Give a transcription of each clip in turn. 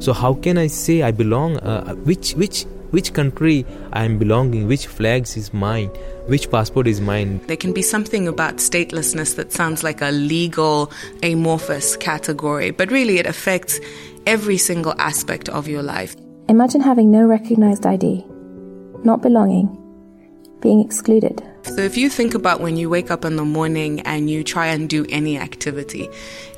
So how can I say I belong? Uh, which which which country I am belonging? Which flags is mine? Which passport is mine? There can be something about statelessness that sounds like a legal amorphous category, but really it affects every single aspect of your life. Imagine having no recognized ID, not belonging, being excluded. So, if you think about when you wake up in the morning and you try and do any activity,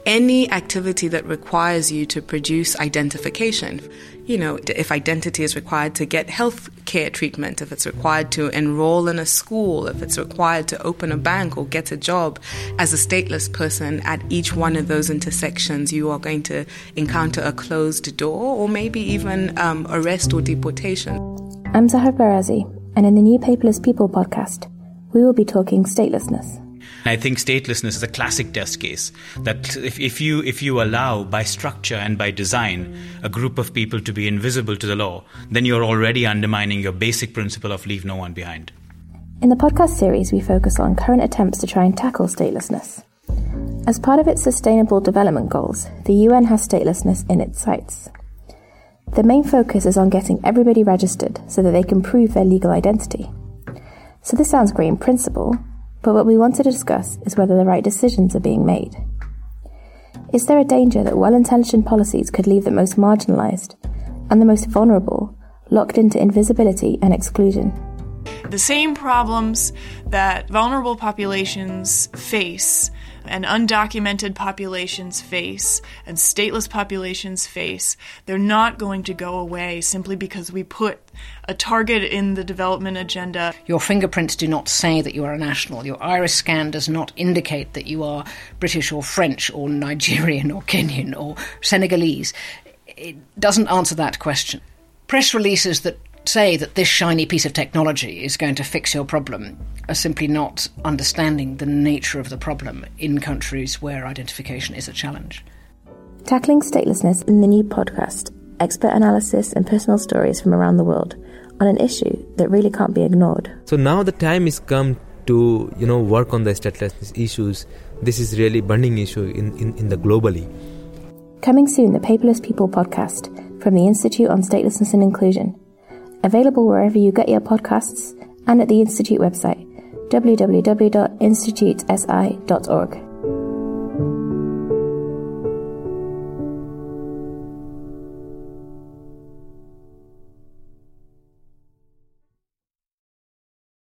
any activity that requires you to produce identification, you know, if identity is required to get health care treatment, if it's required to enroll in a school, if it's required to open a bank or get a job, as a stateless person, at each one of those intersections, you are going to encounter a closed door or maybe even um, arrest or deportation. I'm Zahra Albarazi, and in the new Paperless People podcast, we will be talking statelessness. I think statelessness is a classic test case that if, if you if you allow by structure and by design a group of people to be invisible to the law, then you're already undermining your basic principle of leave no one behind. In the podcast series, we focus on current attempts to try and tackle statelessness. As part of its Sustainable Development Goals, the UN has statelessness in its sights. The main focus is on getting everybody registered so that they can prove their legal identity. So this sounds great in principle, but what we want to discuss is whether the right decisions are being made. Is there a danger that well intentioned policies could leave the most marginalised and the most vulnerable locked into invisibility and exclusion? The same problems that vulnerable populations face and undocumented populations face and stateless populations face, they're not going to go away simply because we put a target in the development agenda. Your fingerprints do not say that you are a national. Your iris scan does not indicate that you are British or French or Nigerian or Kenyan or Senegalese. It doesn't answer that question. Press releases that say that this shiny piece of technology is going to fix your problem are simply not understanding the nature of the problem in countries where identification is a challenge. Tackling statelessness in the new podcast, expert analysis and personal stories from around the world on an issue that really can't be ignored. So now the time is come to you know work on the statelessness issues. This is really burning issue in, in, in the globally. Coming soon, the Paperless People podcast from the Institute on Statelessness and Inclusion available wherever you get your podcasts and at the Institute website www.institutesi.org.